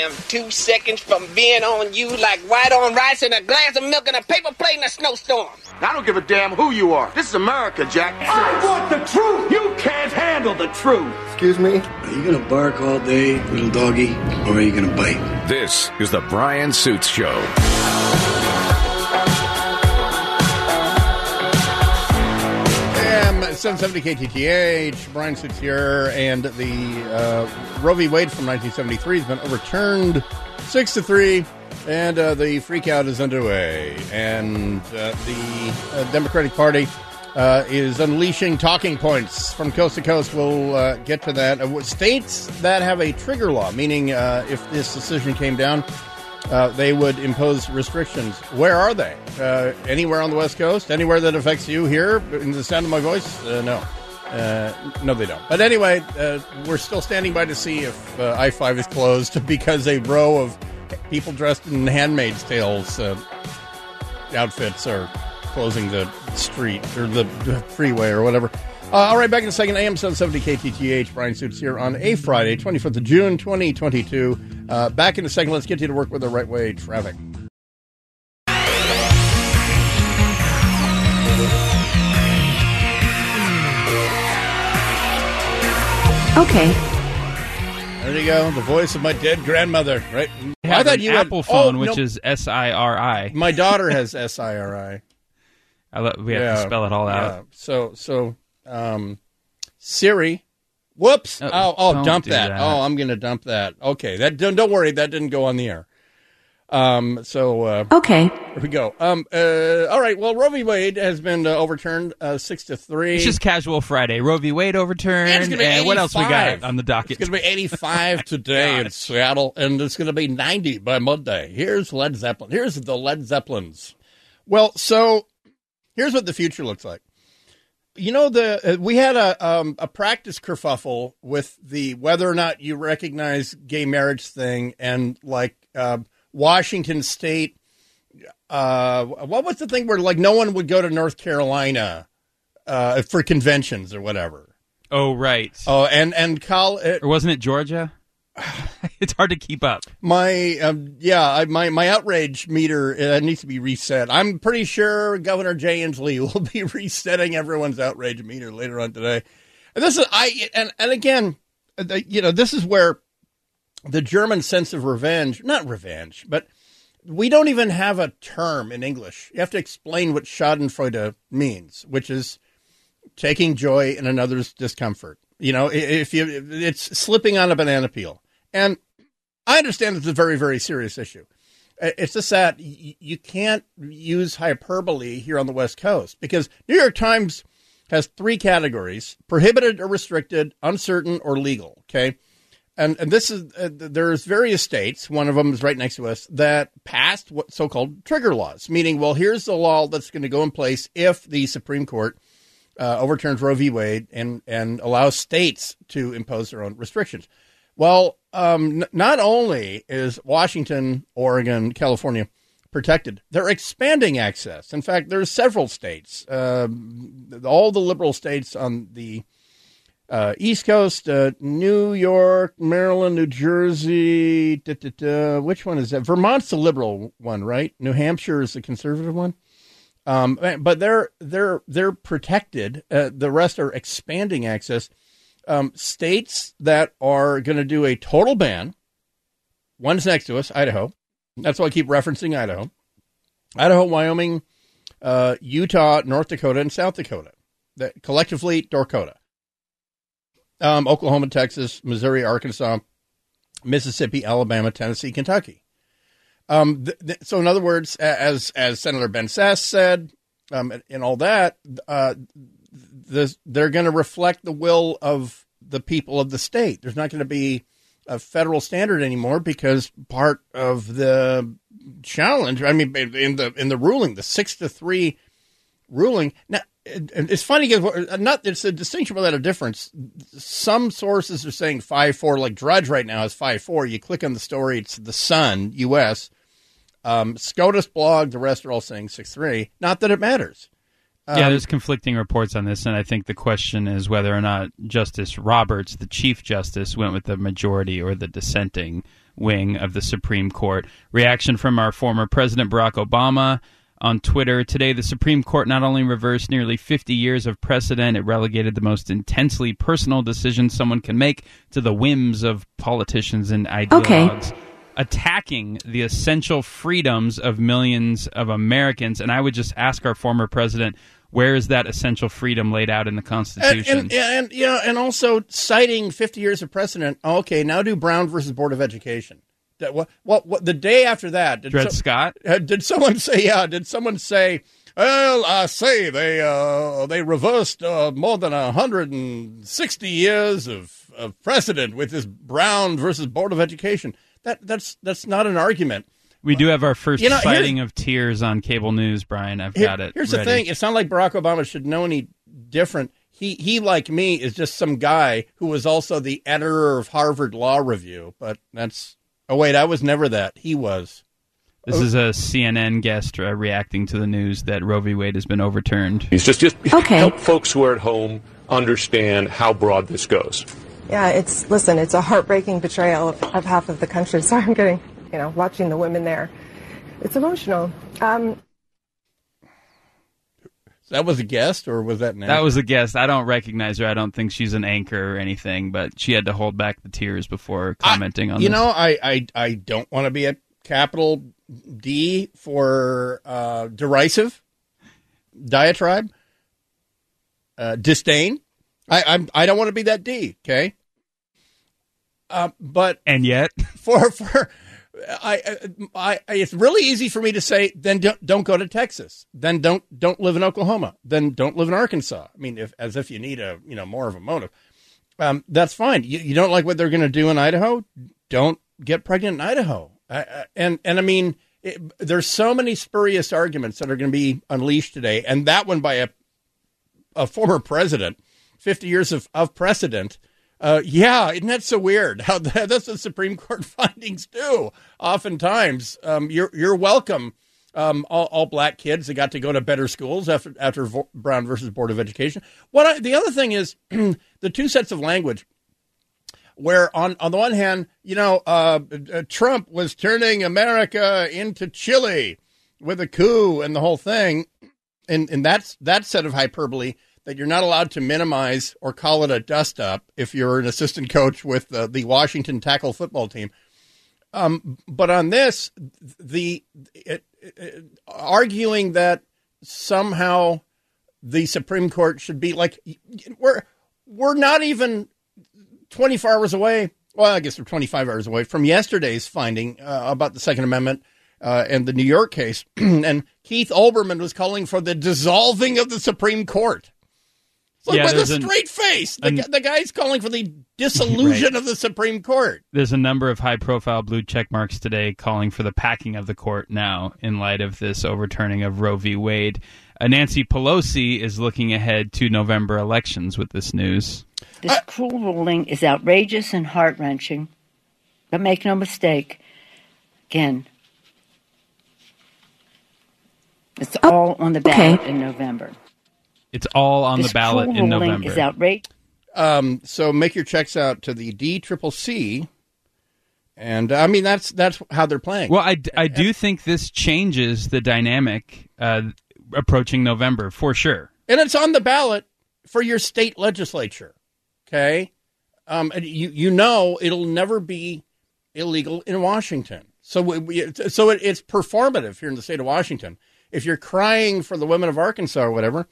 am two seconds from being on you like white on rice and a glass of milk and a paper plate in a snowstorm. I don't give a damn who you are. This is America, Jack. I want the truth. You can't handle the truth. Excuse me? Are you gonna bark all day, little doggy, or are you gonna bite? This is the Bryan Suits Show. 770 KTTH. Bryan Suits here, and the uh, Roe v. Wade from 1973 has been overturned six to three, and uh, the freakout is underway. And uh, the uh, Democratic Party uh, is unleashing talking points from coast to coast. We'll uh, get to that. States that have a trigger law, meaning if this decision came down, uh, they would impose restrictions. Where are they? Uh, anywhere on the West Coast? Anywhere that affects you here in the sound of my voice? Uh, no. Uh, no, they don't. But anyway, uh, we're still standing by to see if uh, I 5 is closed because a row of people dressed in Handmaid's Tales outfits are closing the street or the freeway or whatever. Uh, all right, back in a second. AM 770 KTTH. Bryan Suits here on a Friday, 24th of June, 2022. Uh, back in a second. Let's get you to work with the right way traffic. Okay. There you go. The voice of my dead grandmother, right? I have an had- Apple phone, oh, which no, is S I R I. My daughter has S I R I. I lo- We have to spell it all out. Yeah. So, so, um, Siri. Whoops! Oh, Oh, oh, dump that. that. Oh, I'm going to dump that. Okay, that don't, don't worry, that didn't go on the air. Um, so uh, Okay. here we go. Um, uh, all right. Well, Roe v. Wade has been uh, overturned uh, six to three. It's just casual Friday. Roe v. Wade overturned. It's gonna be and what else we got 85. on the docket? It's going to be 85 today in Seattle, and it's going to be 90 by Monday. Here's Led Zeppelin. Here's the Led Zeppelins. Well, so here's what the future looks like. You know, the uh, we had a um, a practice kerfuffle with the whether or not you recognize gay marriage thing, and like uh, Washington State. Uh, what was the thing where like no one would go to North Carolina uh, for conventions or whatever? oh, right. Oh, and and Col- uh, or wasn't it Georgia? it's hard to keep up. my um, yeah, I, my my outrage meter uh, needs to be reset. I'm pretty sure Governor Jay Inslee will be resetting everyone's outrage meter later on today. And this is I and and again, uh, you know, this is where the German sense of revenge, not revenge, but we don't even have a term in English. You have to explain what Schadenfreude means, which is taking joy in another's discomfort. You know, if you, it's slipping on a banana peel. And I understand it's a very, very serious issue. Uh, It's just that you can't use hyperbole here on the West Coast because New York Times has three categories prohibited or restricted, uncertain, or legal. Okay. And, and this is, uh, there's various states, one of them is right next to us, that passed what so called trigger laws, meaning, well, here's the law that's going to go in place if the Supreme Court uh, overturns Roe v. Wade and, and allows states to impose their own restrictions. Well, um, n- not only is Washington, Oregon, California protected, they're expanding access. In fact, there's several states, um, all the liberal states on the uh, East Coast, uh, New York, Maryland, New Jersey. Da, da, da, which one is that? Vermont's the liberal one, right? New Hampshire is the conservative one. Um, but they're they're they're protected. Uh, the rest are expanding access. Um, states that are going to do a total ban. One's next to us, Idaho. That's why I keep referencing Idaho. Idaho, Wyoming, uh, Utah, North Dakota, and South Dakota. That collectively, Dakota. Um, Oklahoma, Texas, Missouri, Arkansas, Mississippi, Alabama, Tennessee, Kentucky. Um, th- th- so, in other words, as as Senator Ben Sasse said, um, and, and all that, uh, the, they're going to reflect the will of the people of the state. There's not going to be a federal standard anymore because part of the challenge, I mean, in the in the ruling, the six to three ruling. Now, it's funny because not it's a distinction without a difference. Some sources are saying five four, like Drudge right now is five four. You click on the story, it's the Sun U.S. Um, SCOTUS blog, the rest are all saying six three. Not that it matters. Yeah, Um, there's conflicting reports on this, and I think the question is whether or not Justice Roberts, the Chief Justice, went with the majority or the dissenting wing of the Supreme Court. Reaction from our former President Barack Obama on Twitter. Today, the Supreme Court not only reversed nearly 50 years of precedent, it relegated the most intensely personal decision someone can make to the whims of politicians and ideologues. Attacking the essential freedoms of millions of Americans. And I would just ask our former president, where is that essential freedom laid out in the And, Constitution? and, and yeah, and also citing 50 years of precedent. Okay, now do Brown versus Board of Education. That what what, what the day after that? Did Dred so- Scott? Uh, did someone say? Yeah. Did someone say? Well, I say they uh, they reversed uh, more than hundred and sixty years of, of precedent with this Brown versus Board of Education. That that's that's not an argument. We do have our first You know, here's- sighting of tears on cable news, Bryan. I've Here- got it. Here's ready. the thing: it's not like Barack Obama should know any different. He he, like me, is just some guy who was also the editor of Harvard Law Review. But that's oh wait, I was never that. He was. This is a CNN guest uh, reacting to the news that Roe v. Wade has been overturned. He's just just Okay. help folks who are at home understand how broad this goes. Yeah, it's listen, it's a heartbreaking betrayal of, of half of the country. Sorry, I'm getting, you know, watching the women there. It's emotional. Um, That was a guest, or was that an That was a guest. I don't recognize her. I don't think she's an anchor or anything, but she had to hold back the tears before commenting on You this. know, I I, I don't want to be a capital D for uh, derisive diatribe, uh, disdain. I I'm, I don't want to be that D. Okay. Uh, but and yet, for for I, I I it's really easy for me to say then don't don't go to Texas. Then don't don't live in Oklahoma. Then don't live in Arkansas. I mean, if as if you need a you know more of a motive. Um, that's fine. You, you don't like what they're going to do in Idaho? Don't get pregnant in Idaho. I, I, and and I mean, it, there's so many spurious arguments that are going to be unleashed today, and that one by a a former president, 50 years of, of precedent. Uh, yeah, isn't that so weird? How that, that's what Supreme Court findings do. Oftentimes, um, you're you're welcome. Um, all, all black kids that got to go to better schools after after Vo- Brown versus Board of Education. What I, the other thing is the two sets of language where on on the one hand, you know, uh, uh, Trump was turning America into Chile with a coup and the whole thing, and and that's that set of hyperbole that you're not allowed to minimize or call it a dust up if you're an assistant coach with uh, the Washington tackle football team. Um, but on this, the it, it, arguing that somehow the Supreme Court should be like we're we're not even 24 hours away. Well, I guess we're 25 hours away from yesterday's finding uh, about the Second Amendment uh, and the New York case. and Keith Olbermann was calling for the dissolving of the Supreme Court. Look, Yeah, with a there's an- straight face. The, an- the guy's calling for the dissolution of the Supreme Court. There's a number of high profile blue check marks today calling for the packing of the court now in light of this overturning of Roe v. Wade. Uh, Nancy Pelosi is looking ahead to November elections with this news. This cruel ruling is outrageous and heart wrenching. But make no mistake, again, it's all on the ballot okay. in November. It's all on this the ballot cruel in November. is outrageous. Um, so make your checks out to the D Triple C, and I mean that's that's how they're playing. Well, I, I do think this changes the dynamic uh, approaching November for sure. and it's on the ballot for your state legislature. Okay, um, and you you know it'll never be illegal in Washington. So we, we, so it, it's performative here in the state of Washington. If you're crying for the women of Arkansas or whatever,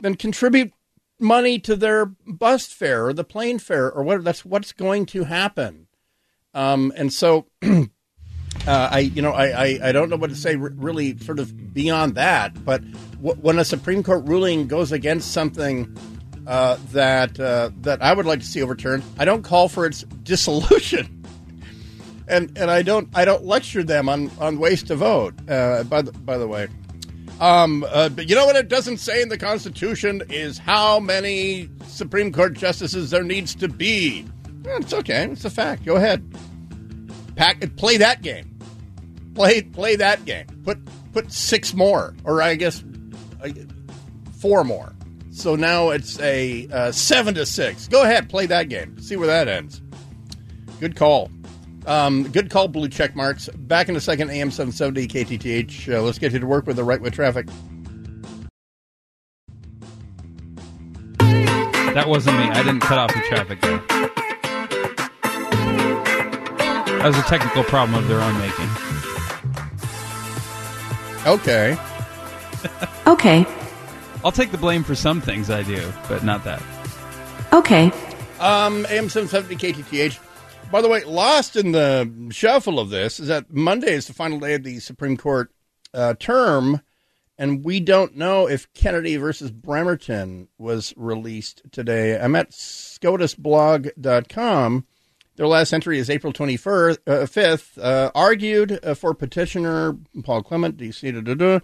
then contribute money to their bus fare or the plane fare or whatever. That's what's going to happen. Um, and so uh, I, you know, I, I, I don't know what to say really sort of beyond that. But w- when a Supreme Court ruling goes against something uh, that uh, that I would like to see overturned, I don't call for its dissolution, and and I don't I don't lecture them on on ways to vote. Uh, by the by the way. Um, uh, but you know what it doesn't say in the Constitution is how many Supreme Court justices there needs to be. Eh, It's okay. It's a fact. Go ahead. Pack, play that game. Play play that game. Put put six more, or I guess uh, four more. So now it's a uh, seven to six. Go ahead, play that game. See where that ends. Good call. Um, good call, blue check marks. Back in a second, AM 770 KTTH. Uh, let's get you to work with the right way traffic. That wasn't me. I didn't cut off the traffic there. That was a technical problem of their own making. Okay. Okay. I'll take the blame for some things I do, but not that. Okay. Um, AM 770 KTTH. By the way, lost in the shuffle of this is that Monday is the final day of the Supreme Court uh, term, and we don't know if Kennedy versus Bremerton was released today. I'm at scotusblog.com. Their last entry is April 25th, uh, 5th, uh, argued uh, for petitioner Paul Clement, DC.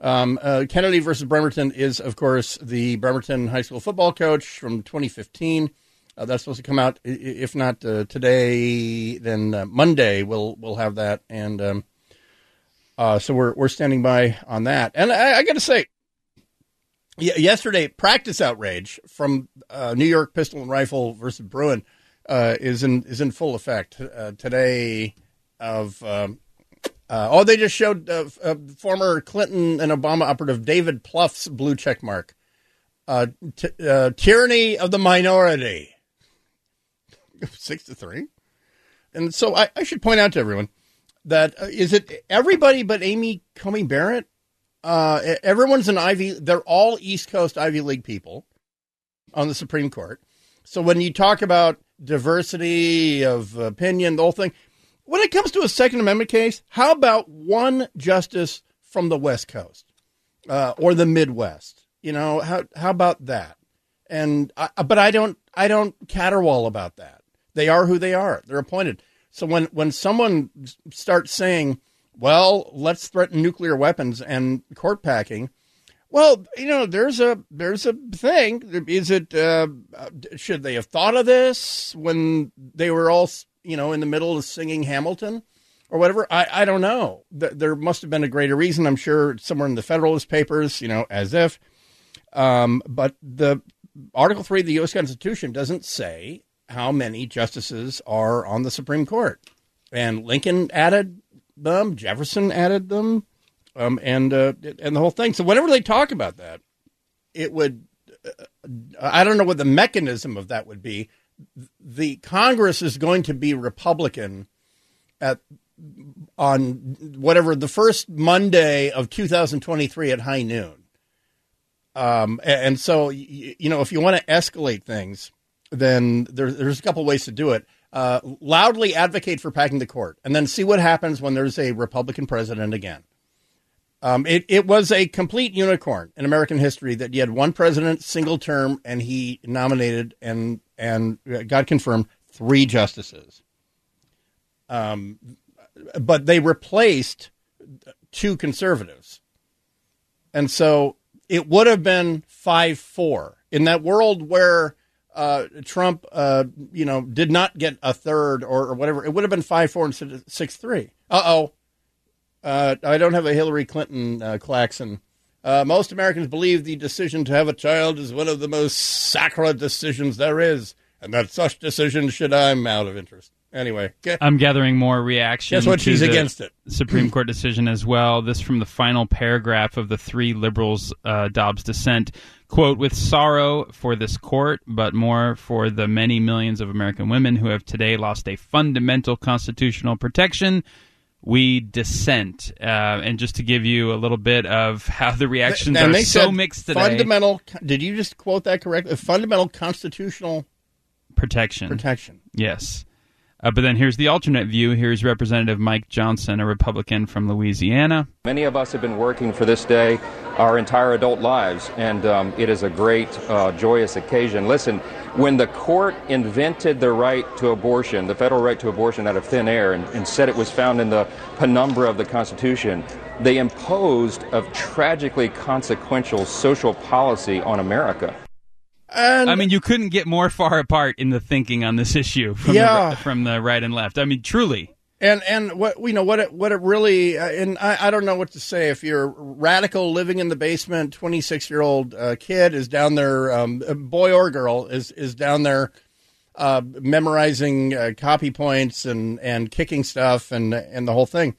Um, uh, Kennedy versus Bremerton is, of course, the Bremerton high school football coach from 2015. Uh, that's supposed to come out. If not uh, today, then uh, Monday we'll we'll have that, and um, uh, so we're we're standing by on that. And I, I got to say, y- yesterday practice outrage from uh, New York Pistol and Rifle versus Bruen uh, is in is in full effect today. Of um, oh, they just showed former Clinton and Obama operative David Plouffe's blue check mark. T- tyranny of the minority. six to three. And so I, I, should point out to everyone that uh, is it everybody but Amy Coney Barrett? Uh, everyone's an Ivy. They're all East Coast Ivy League people on the Supreme Court. So when you talk about diversity of opinion, the whole thing, when it comes to a Second Amendment case, how about one justice from the West Coast uh, or the Midwest? You know how how about that? And I, but I don't I don't caterwaul about that. They are who they are. They're appointed. So when when someone starts saying, "Well, let's threaten nuclear weapons and court packing," well, you know, there's a there's a thing. Is it uh, should they have thought of this when they were all you know in the middle of singing Hamilton? Or whatever, I, I don't know. There must have been a greater reason. I'm sure somewhere in the Federalist Papers, you know, as if. Um, but the Article Three of the U.S. Constitution doesn't say how many justices are on the Supreme Court. And Lincoln added them, Jefferson added them, um, and uh, and the whole thing. So whenever they talk about that, it would uh, I don't know what the mechanism of that would be. The Congress is going to be Republican at on whatever the first Monday of 2023 at high noon. Um, and so you know if you want to escalate things then there, there's a couple ways to do it. Uh, loudly advocate for packing the court, and then see what happens when there's a Republican president again. Um, it, it was a complete unicorn in American history that you had one president, single term, and he nominated and and got confirmed three justices. Um, but they replaced two conservatives, and so it would have been five four in that world where uh, Trump, uh, you know, did not get a third or, or whatever, it would have been five four instead of six three. Uh-oh. Uh I don't have a Hillary Clinton uh, klaxon. Uh, most Americans believe the decision to have a child is one of the most sacred decisions there is, and that such decisions should I'm out of interest. Anyway, get, I'm gathering more reaction. Guess what? She's against it. Supreme Court decision as well. This from the final paragraph of the three liberals' uh, Dobbs dissent. Quote, with sorrow for this court, but more for the many millions of American women who have today lost a fundamental constitutional protection, we dissent. Uh, and just to give you a little bit of how the reactions and are they so mixed today. Fundamental, did you just quote that correctly? Fundamental constitutional protection. protection. Yes. Uh, but then here's the alternate view. Here's Representative Mike Johnson, a Republican from Louisiana. Many of us have been working for this day our entire adult lives, and um, it is a great, uh, joyous occasion. Listen, when the court invented the right to abortion, the federal right to abortion out of thin air, and, and said it was found in the penumbra of the Constitution, they imposed a tragically consequential social policy on America. And I mean, you couldn't get more far apart in the thinking on this issue from, Yeah. the, from the right and left. I mean, truly. And and what you know what it what it really uh, and I, I don't know what to say if you're radical living in the basement 26 year old uh, kid is down there um, boy or girl is is down there uh, memorizing uh, copy points and, and kicking stuff and and the whole thing.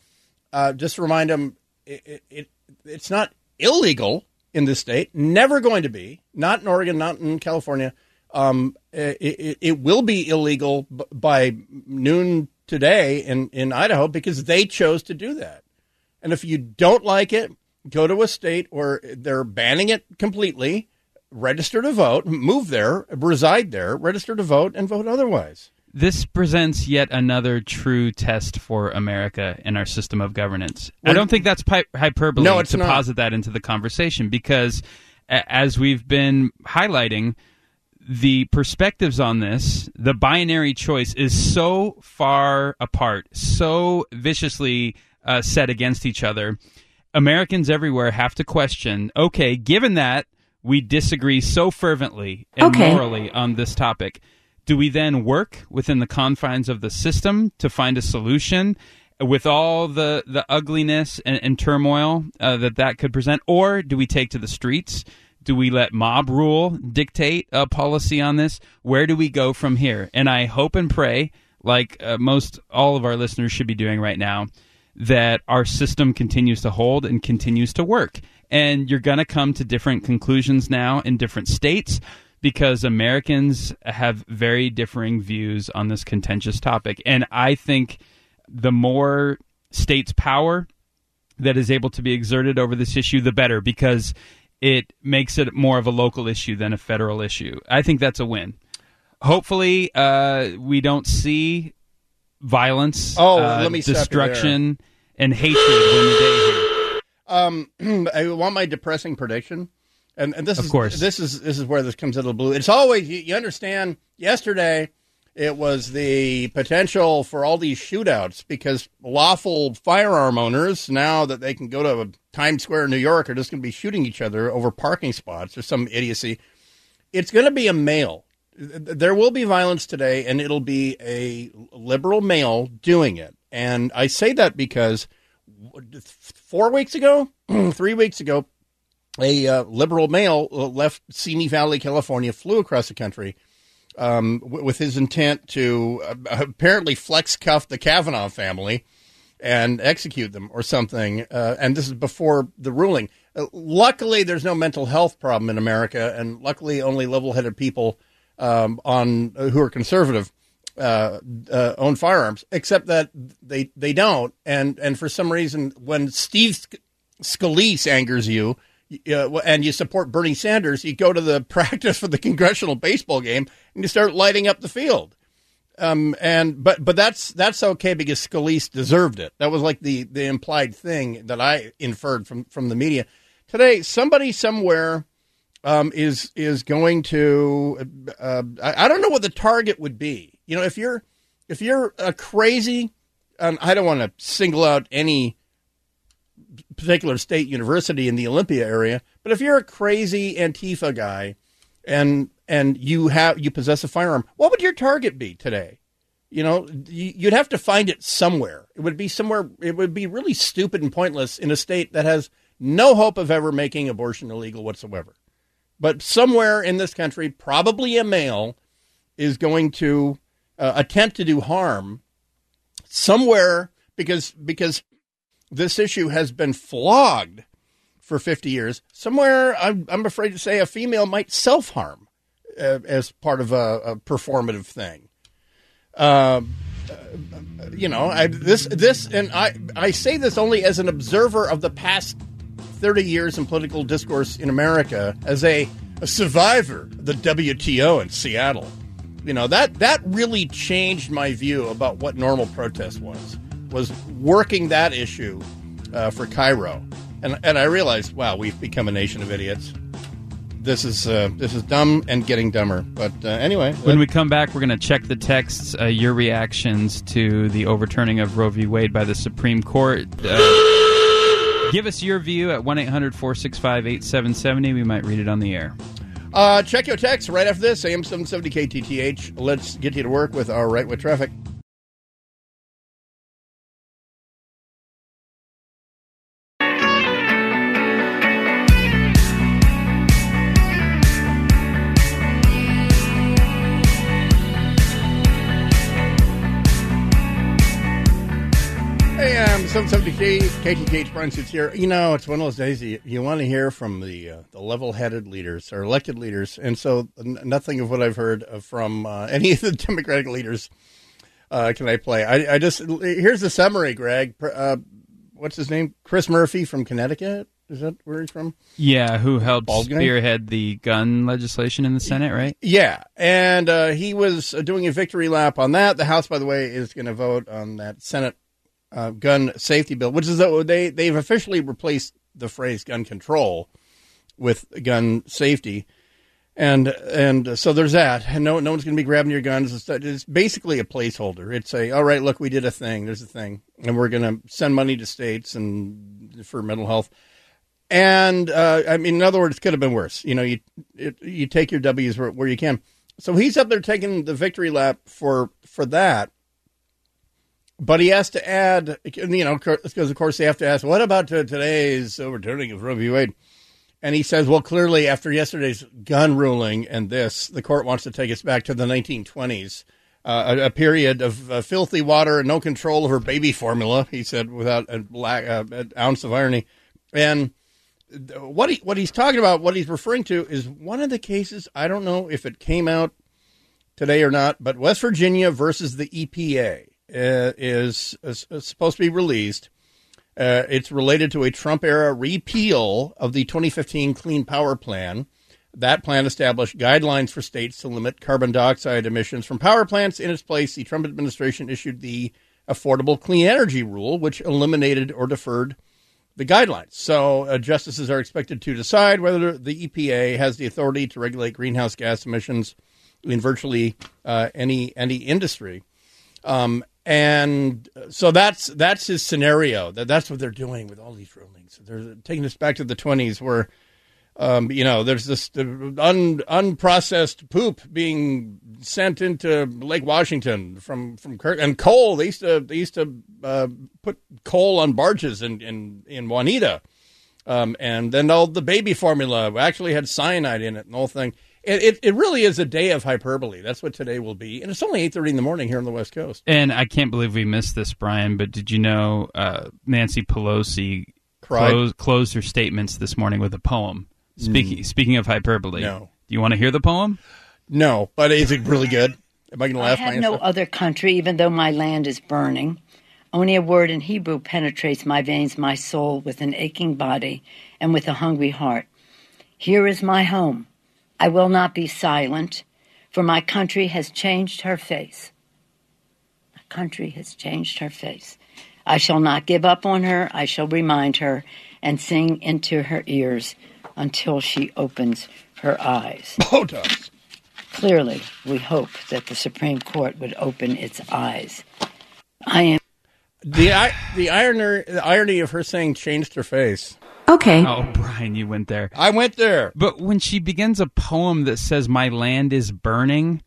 Uh, just remind them it, it it's not illegal in this state. Never going to be. Not in Oregon. Not in California. Um, it, it, it, will be illegal b- by noon today in, in Idaho because they chose to do that. And if you don't like it, go to a state where they're banning it completely register to vote, move there, reside there, register to vote, and vote otherwise. This presents yet another true test for America and our system of governance. I don't think that's hyperbole no, to not. posit that into the conversation because, as we've been highlighting, the perspectives on this, the binary choice is so far apart, so viciously uh, set against each other. Americans everywhere have to question okay, given that we disagree so fervently and okay. morally on this topic, do we then work within the confines of the system to find a solution with all the, the ugliness and, and turmoil uh, that that could present? Or do we take to the streets? Do we let mob rule dictate a policy on this? Where do we go from here? And I hope and pray, like uh, most all of our listeners should be doing right now, that our system continues to hold and continues to work and you're going to come to different conclusions now in different states because Americans have very differing views on this contentious topic. And I think the more states' power that is able to be exerted over this issue, the better because it makes it more of a local issue than a federal issue. I think that's a win. Hopefully, uh, we don't see violence, oh, uh, let me destruction, and hatred win the day here. Um, I want my depressing prediction, and, and this of is course this is this is where this comes out of the blue. It's always you, you understand. Yesterday, it was the potential for all these shootouts because lawful firearm owners now that they can go to Times Square in New York are just going to be shooting each other over parking spots or some idiocy. It's going to be a male. There will be violence today, and it'll be a liberal male doing it. And I say that because four weeks ago, three weeks ago, a uh, liberal male uh, left Simi Valley, California, flew across the country um, w- with his intent to uh, apparently flex cuff the Kavanaugh family and execute them or something. Uh, and this is before the ruling. Uh, luckily, there's no mental health problem in America, and luckily, only level-headed people um, on uh, who are conservative uh, uh, own firearms, except that they they don't. And and for some reason, when Steve Scalise angers you, uh, and you support Bernie Sanders, you go to the practice for the congressional baseball game and you start lighting up the field. Um, and but but that's that's okay because Scalise deserved it. That was like the the implied thing that I inferred from from the media today. Somebody somewhere um, is is going to. Uh, I, I don't know what the target would be you know, if you're if you're a crazy, I don't want to single out any particular state university in the Olympia area, but if you're a crazy Antifa guy and and you have you possess a firearm, what would your target be today? You know, you'd have to find it somewhere. It would be somewhere. It would be really stupid and pointless in a state that has no hope of ever making abortion illegal whatsoever. But somewhere in this country, probably a male is going to uh, attempt to do harm somewhere because because this issue has been flogged for 50 years somewhere i'm, I'm afraid to say a female might self-harm uh, as part of a, a performative thing. Um, uh, you know I, this this and i i say this only as an observer of the past 30 years in political discourse in america as a, a survivor of the wto in seattle. You know that that really changed my view about what normal protest was was working that issue uh, for KIRO, and and I realized, wow, we've become a nation of idiots. This is uh, this is dumb and getting dumber. But uh, anyway, when we come back, we're going to check the texts, uh, your reactions to the overturning of Roe v. Wade by the Supreme Court. Uh, give us your view at 1-800-465-8770. We might read it on the air. Uh, check your text right after this. AM 770 KTTH. Let's get you to work with our right with traffic. 770 KTTH Bryan Suits here. You know, it's one of those days you, you want to hear from the uh, the level-headed leaders or elected leaders, and so n- nothing of what I've heard from uh, any of the Democratic leaders uh, can I play. I, I, just here's the summary, Greg. Uh, what's his name? Chris Murphy from Connecticut. Is that where he's from? Yeah, who helped spearhead the gun legislation in the Senate, right? Yeah, and uh, he was doing a victory lap on that. The House, by the way, is going to vote on that Senate uh, gun safety bill, which is that they they've officially replaced the phrase gun control with gun safety, and and so there's that. And no no one's going to be grabbing your guns. It's, basically a placeholder. It's a all right. Look, we did a thing. There's a thing, and we're going to send money to states and for mental health. And uh, I mean, in other words, it could have been worse. You know, you it, you take your W's where, where you can. So he's up there taking the victory lap for for that but he has to add, you know, because of course they have to ask, what about today's overturning of Roe v. Wade? And he says, well, clearly after yesterday's gun ruling and this, the court wants to take us back to the 1920s, uh, a, a, period of uh, filthy water and no control over baby formula. He said without a black, uh, an ounce of irony. And what he what he's talking about, what he's referring to, is one of the cases. I don't know if it came out today or not, but West Virginia versus the EPA uh, is, is, supposed to be released. Uh, it's related to a Trump era repeal of the 2015 Clean Power Plan. That plan established guidelines for states to limit carbon dioxide emissions from power plants. In its place, the Trump administration issued the Affordable Clean Energy Rule, which eliminated or deferred the guidelines. So, uh, justices are expected to decide whether the EPA has the authority to regulate greenhouse gas emissions in virtually uh, any any industry. Um, and so that's that's his scenario. That that's what they're doing with all these rulings. They're taking us back to the twenties, where um, you know there's this un, unprocessed poop being sent into Lake Washington from from Kirk and coal. They used to they used to uh, put coal on barges in in, in Juanita, um, and then all the baby formula actually had cyanide in it and the whole thing. It, it, it, really is a day of hyperbole. That's what today will be, and it's only eight thirty in the morning here on the West Coast. And I can't believe we missed this, Bryan. But did you know uh, Nancy Pelosi closed, closed her statements this morning with a poem? Speaking mm. speaking of hyperbole, no. Do you want to hear the poem? No, but is it really good? Am I going to laugh? I have no other country, even though my land is burning. Only a word in Hebrew penetrates my veins, my soul, with an aching body and with a hungry heart. Here is my home I will not be silent, for my country has changed her face. My country has changed her face. I shall not give up on her. I shall remind her and sing into her ears until she opens her eyes. Botox. Clearly, we hope that the Supreme Court would open its eyes. I am. The, the, irony, the irony of her saying changed her face. Okay. Oh, Bryan, you went there. I went there. But when she begins a poem that says, My land is burning.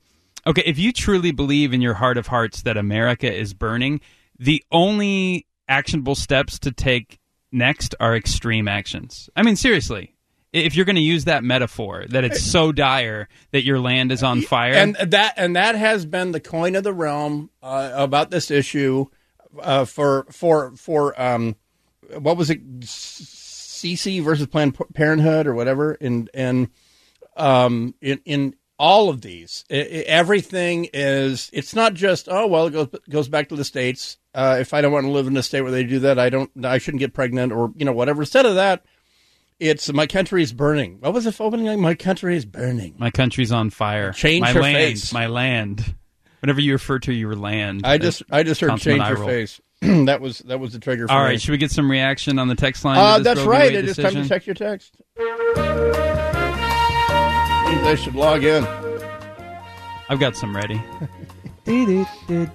Okay, if you truly believe in your heart of hearts that America is burning, the only actionable steps to take next are extreme actions. I mean, seriously. If you're going to use that metaphor that it's so dire that your land is on fire, and that and that has been the coin of the realm uh, about this issue uh, for for for um, what was it CC versus Planned Parenthood or whatever, and and um, in in all of these, it, everything is. It's not just oh well, it goes goes back to the states. Uh, if I don't want to live in a state where they do that, I don't. I shouldn't get pregnant or you know whatever. Instead of that, it's my country is burning. What was the opening? My country is burning. My country's on fire. Change my land, face. My land. Whenever you refer to your land, I just I just heard change your face. that was that was the trigger. For All me. right, should we get some reaction on the text line? Uh, that's right. It is time to check your text. They should log in. I've got some ready. uh,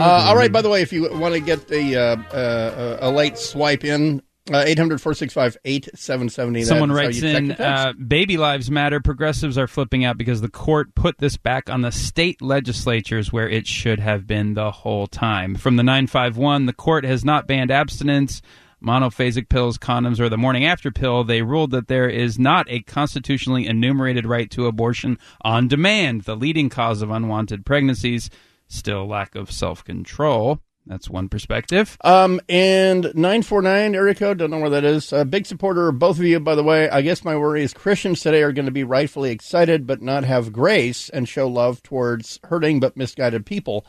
all right. By the way, if you want to get the uh, uh, a late swipe in uh, 800 465 8770. Someone writes in uh, Baby Lives Matter. Progressives are flipping out because the court put this back on the state legislatures where it should have been the whole time. From the 951, the court has not banned abstinence, monophasic pills, condoms, or the morning after pill. They ruled that there is not a constitutionally enumerated right to abortion on demand, the leading cause of unwanted pregnancies. Still, lack of self control. That's one perspective. Um, and 949 area code, don't know where that is. A big supporter of both of you, by the way. I guess my worry is Christians today are going to be rightfully excited but not have grace and show love towards hurting but misguided people.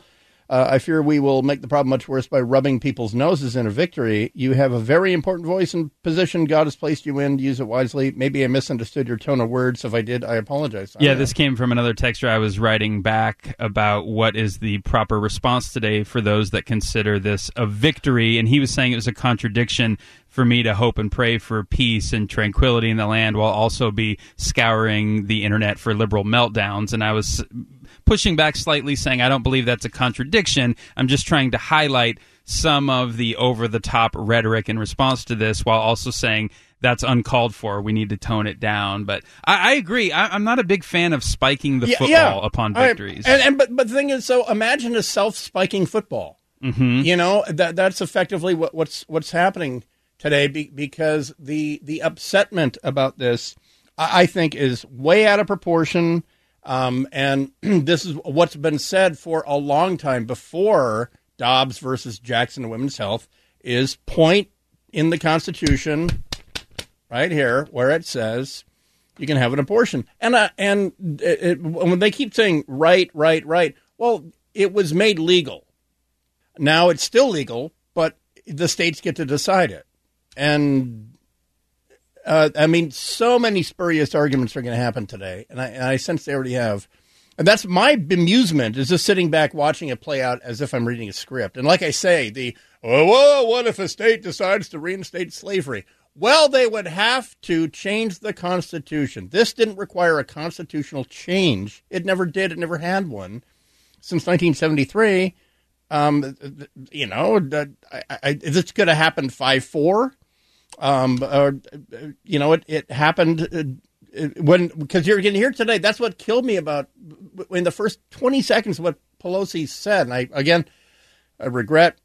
Uh, I fear we will make the problem much worse by rubbing people's noses in a victory. You have a very important voice and position God has placed you in. Use it wisely. Maybe I misunderstood your tone of words. If I did, I apologize. Yeah, this came from another texter I was writing back about what is the proper response today for those that consider this a victory. And he was saying it was a contradiction for me to hope and pray for peace and tranquility in the land while also be scouring the internet for liberal meltdowns. And I was pushing back slightly, saying I don't believe that's a contradiction. I'm just trying to highlight some of the over the top rhetoric in response to this while also saying that's uncalled for. We need to tone it down. But I, I agree. I, am not a big fan of spiking the Yeah, football yeah. upon right. victories. And, and but but the thing is, so imagine a self-spiking football. Mm-hmm. You know that that's effectively what, what's what's happening today be, because the the upsetment about this, I, I think, is way out of proportion. Um, and this is what's been said for a long time before Dobbs versus Jackson Women's Health is point in the Constitution right here where it says you can have an abortion. And uh, and it, it, when they keep saying right, right, right, well, it was made legal. Now it's still legal, but the states get to decide it. And uh, I mean, so many spurious arguments are going to happen today, and I, and I sense they already have. And that's my bemusement is just sitting back watching it play out as if I'm reading a script. And like I say, the oh, whoa, what if a state decides to reinstate slavery? Well, they would have to change the Constitution. This didn't require a constitutional change. It never did. It never had one since 1973. Um, you know, I, I, this could have happened five four. Um, uh, you know, it it happened uh, when because you're getting here today. That's what killed me about in the first 20 seconds what Pelosi said. And I again, I regret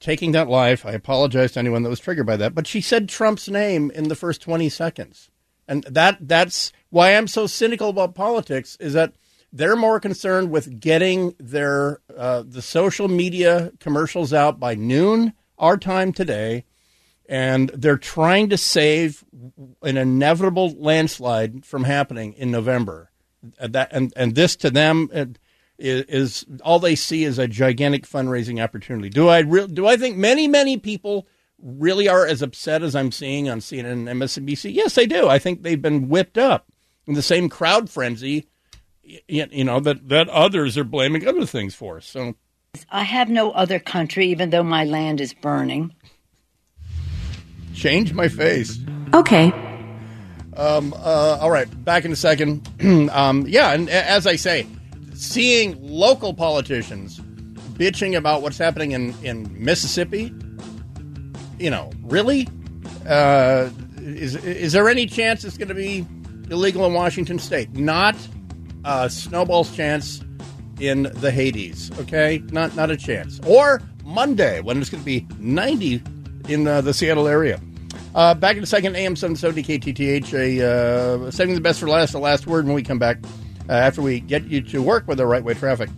taking that live. I apologize to anyone that was triggered by that. But she said Trump's name in the first 20 seconds. And that that's why I'm so cynical about politics is that they're more concerned with getting their uh, the social media commercials out by noon our time today and they're trying to save an inevitable landslide from happening in November. Uh, That and and this to them uh, is, is all they see is a gigantic fundraising opportunity. Do I re- do I think many many people really are as upset as I'm seeing on CNN and MSNBC? Yes, they do. I think they've been whipped up in the same crowd frenzy, you know that that others are blaming other things for. So I have no other country, even though my land is burning. Change my face. Okay. Um, uh, all right, back in a second. um, yeah, and as I say, seeing local politicians bitching about what's happening in, in Mississippi, you know, really? Uh, is, is there any chance it's going to be illegal in Washington state? Not a snowball's chance in the Hades, okay? Not, not a chance. Or Monday, when it's going to be 90 in uh, the Seattle area. Uh, back in a second, AM 770 KTTH, a, uh, saving the best for last, the last word when we come back uh, after we get you to work with the right way traffic.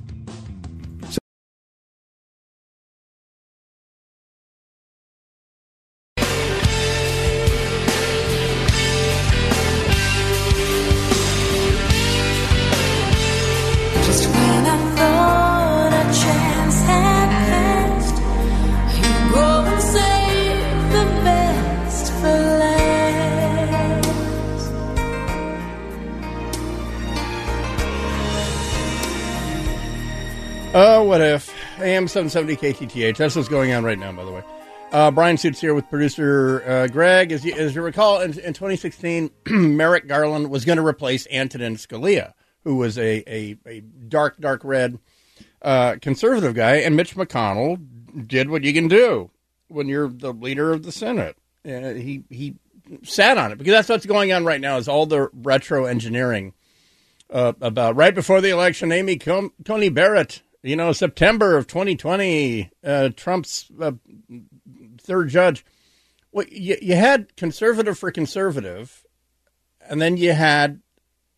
AM 770 KTTH. That's what's going on right now, by the way. Uh, Bryan Suits here with producer uh, Greg. As you, as you recall, in, in 2016, Merrick Garland was going to replace Antonin Scalia, who was a, a, a dark, dark red uh, conservative guy. And Mitch McConnell did what you can do when you're the leader of the Senate. Uh, he, he sat on it because that's what's going on right now is all the retro engineering uh, about right before the election. Amy Com- Tony Barrett, you know, September of 2020, uh, Trump's uh, third judge. Well, you, you had conservative for conservative, and then you had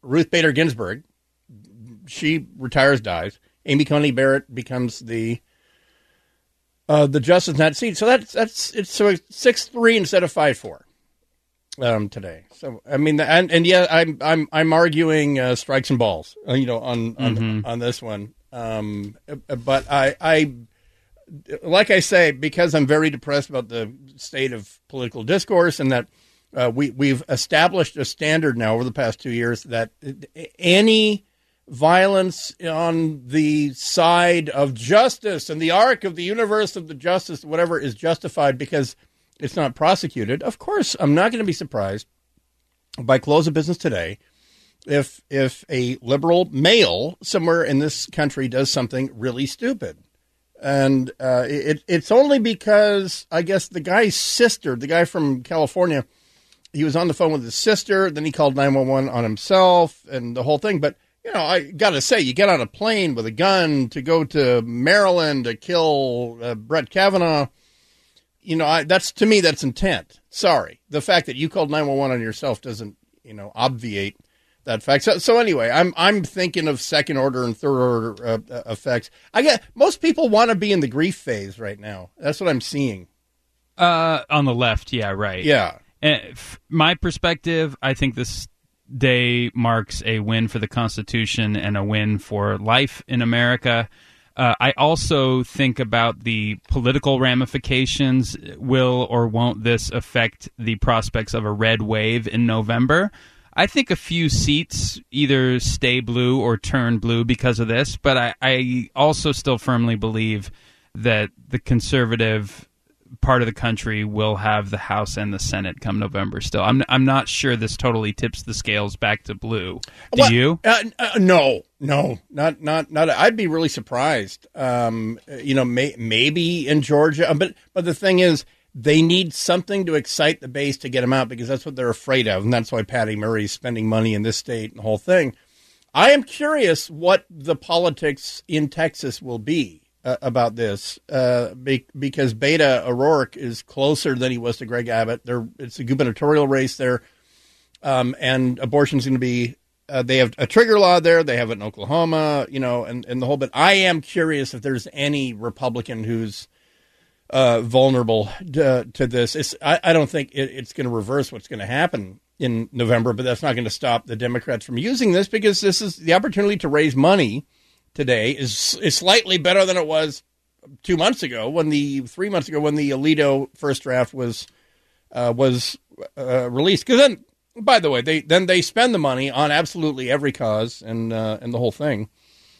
Ruth Bader Ginsburg. She retires, dies. Amy Coney Barrett becomes the uh, the justice in that seat. So that's that's it's so six three instead of five four um, today. So I mean, and and yeah, I'm I'm I'm arguing uh, strikes and balls, uh, you know, on on Mhm. on this one. Um, but I I like I say because I'm very depressed about the state of political discourse and that. Uh, we we've established a standard now over the past two years that any violence on the side of justice and the arc of the universe of the justice, whatever, is justified because it's not prosecuted. Of course, I'm not going to be surprised by close of business today if if a liberal male somewhere in this country does something really stupid. And uh, it, it's only because I guess the guy's sister, the guy from California, he was on the phone with his sister. Then he called 911 on himself and the whole thing. But, you know, I got to say, you get on a plane with a gun to go to Maryland to kill uh, Brett Kavanaugh. You know, I, that's to me, that's intent. Sorry. The fact that you called 911 on yourself doesn't, you know, obviate that fact. So, so anyway, I'm I'm thinking of second order and third order uh, uh, effects. I get most people want to be in the grief phase right now. That's what I'm seeing. Uh, on the left, yeah, right. Yeah. And f- my perspective, I think this day marks a win for the Constitution and a win for life in America. Uh, I also think about the political ramifications. Will or won't this affect the prospects of a red wave in November? I think a few seats either stay blue or turn blue because of this, but I, I also still firmly believe that the conservative part of the country will have the House and the Senate come November. Still, I'm I'm not sure this totally tips the scales back to blue. Do What- you? Uh, uh, no, no, not not not. I'd be really surprised. Um, you know, may, maybe in Georgia, but but the thing is, they need something to excite the base to get them out because that's what they're afraid of, and that's why Patty Murray is spending money in this state and the whole thing. I am curious what the politics in Texas will be uh, about this, uh, be, because Beto O'Rourke is closer than he was to Greg Abbott. There, it's a gubernatorial race there, um, and abortion's going to be. Uh, they have a trigger law there. They have it in Oklahoma, you know, and, and the whole bit. I am curious if there's any Republican who's uh, vulnerable to, to this. I, I don't think it, it's going to reverse what's going to happen in November, but that's not going to stop the Democrats from using this because this is the opportunity to raise money today is is slightly better than it was two months ago when the three months ago when the Alito first draft was uh, was uh, released. Because then, by the way, they then they spend the money on absolutely every cause and uh, and the whole thing.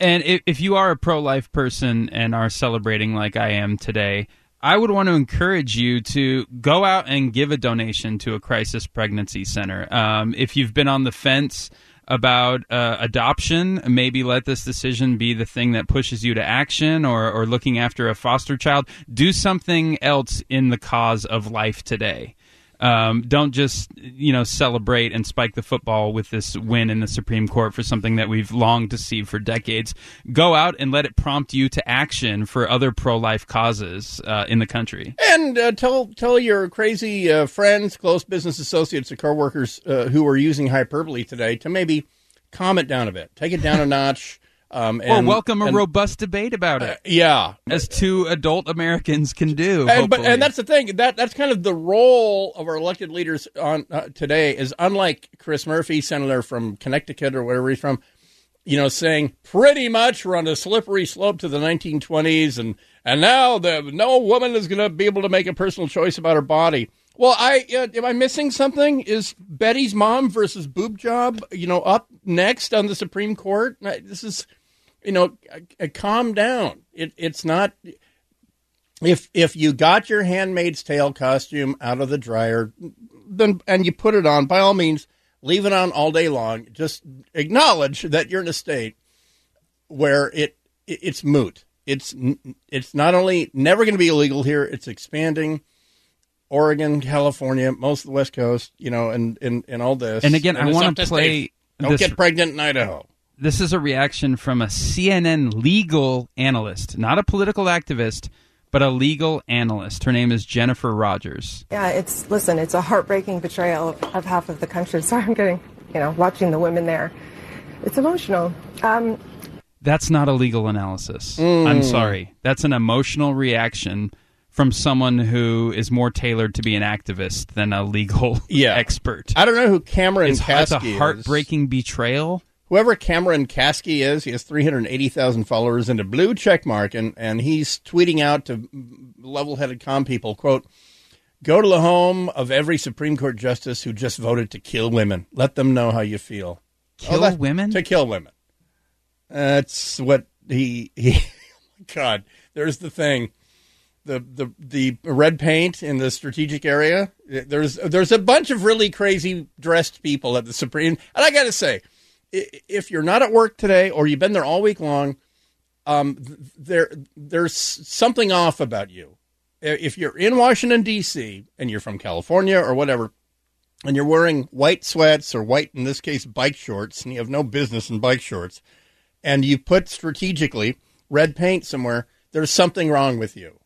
And if, if you are a pro life person and are celebrating like I am today, I would want to encourage you to go out and give a donation to a crisis pregnancy center. Um, if you've been on the fence about uh, adoption, maybe let this decision be the thing that pushes you to action or, or looking after a foster child. Do something else in the cause of life today. Um, don't just you know celebrate and spike the football with this win in the Supreme Court for something that we've longed to see for decades. Go out and let it prompt you to action for other pro-life causes uh, in the country. And uh, tell tell your crazy uh, friends, close business associates, or coworkers uh, who are using hyperbole today to maybe calm it down a bit, take it down a notch, um, or and welcome a and- robust debate about it. yeah, as two adult Americans can do. And, but, and that's the thing that that's kind of the role of our elected leaders on uh, today is unlike Chris Murphy, senator from Connecticut or wherever he's from, you know, saying pretty much we're on a slippery slope to the 1920s, and and now the no woman is going to be able to make a personal choice about her body. Well, I uh, am I missing something? Is Betty's mom versus boob job, you know, up next on the Supreme Court? Uh, This is, you know, uh, calm down. It, it's not if if you got your Handmaid's Tale costume out of the dryer, then and you put it on, by all means, leave it on all day long. Just acknowledge that you're in a state where it, it it's moot. It's it's not only never going to be illegal here; it's expanding. Oregon, California, most of the West Coast, you know, and and, and all this. And again, I wanna play. Don't this- get pregnant in Idaho. This is a reaction from a CNN legal analyst, not a political activist, but a legal analyst. Her name is Jennifer Rogers. Yeah, it's listen, it's a heartbreaking betrayal of, of half of the country. Sorry, I'm getting, you know, watching the women there. It's emotional. Um, That's not a legal analysis. Mm. I'm sorry. That's an emotional reaction from someone who is more tailored to be an activist than a legal Yeah. expert. I don't know who Cameron It's, it's a Kasky is. heartbreaking betrayal. Whoever Cameron Kasky is, he has 380,000 followers and a blue check mark, and, and he's tweeting out to level-headed com people, quote, go to the home of every Supreme Court justice who just voted to kill women. Let them know how you feel. Oh, kill that- women? To kill women. That's what he, he oh my God, there's the thing. The, the the red paint in the strategic area. There's there's a bunch of really crazy dressed people at the Supreme, and I got to say, if you're not at work today or you've been there all week long, um, there there's something off about you. If you're in Washington D.C. and you're from California or whatever, and you're wearing white sweats or white, in this case, bike shorts, and you have no business in bike shorts, and you put strategically red paint somewhere, there's something wrong with you.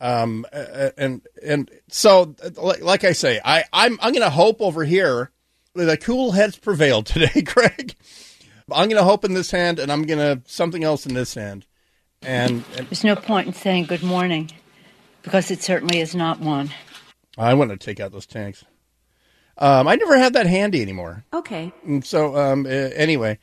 Um, and and so, like, like I say, I I'm I'm going to hope over here that cool heads prevail today, Craig. I'm going to hope in this hand, and I'm going to something else in this hand, and, and There's no point in saying good morning because it certainly is not one. I want to take out those tanks. Um, I never had that handy anymore. Okay. And so um, uh, anyway,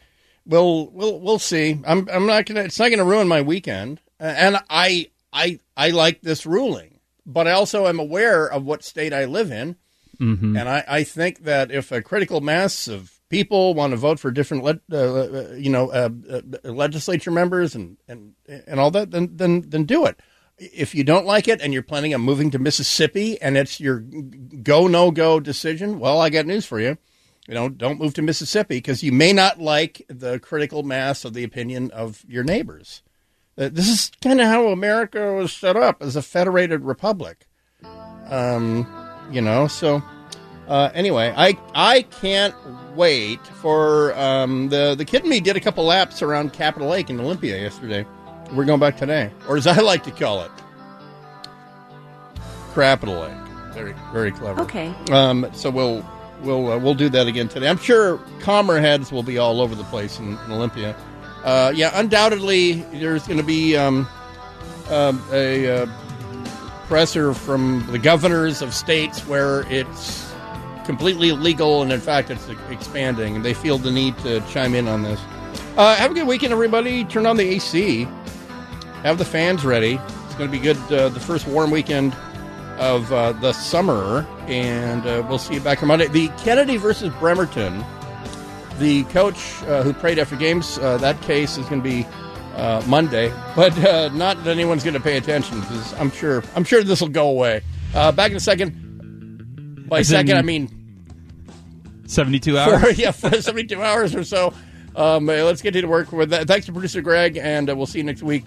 we'll we'll we'll see. I'm I'm not gonna. It's not gonna ruin my weekend. Uh, and I I I like this ruling, but I also am aware of what state I live in, Mm-hmm. and I I think that if a critical mass of people want to vote for different le- uh, uh, you know uh, uh, legislature members and and and all that, then then then do it. If you don't like it and you're planning on moving to Mississippi and it's your go no go decision, well, I got news for you. You know, don't move to Mississippi because you may not like the critical mass of the opinion of your neighbors. Uh, this is kind of how America was set up as a federated republic. Um, you know, so uh, anyway, I I can't wait for um, the the kid and me did a couple laps around Capitol Lake in Olympia yesterday. We're going back today, or as I like to call it, Capitol Lake. Very very clever. Okay. Um, so we'll we'll uh, we'll do that again today. I'm sure calmer heads will be all over the place in, in Olympia. Uh, yeah, undoubtedly there's going to be um, um, a uh, presser from the governors of states where it's completely illegal and in fact it's expanding, and they feel the need to chime in on this. Uh, have a good weekend, everybody. Turn on the AC. Have the fans ready. It's going to be good. Uh, the first warm weekend of uh, the summer, and uh, we'll see you back on Monday. The Kennedy versus Bremerton. The coach uh, who prayed after games, uh, that case is going to be Monday, but not that anyone's going to pay attention because I'm sure I'm sure this will go away. Back in a second. By As second, I mean 72 for, hours. yeah, for 72 hours or so. Um, let's get to work with that. Thanks to producer Greg, and uh, we'll see you next week.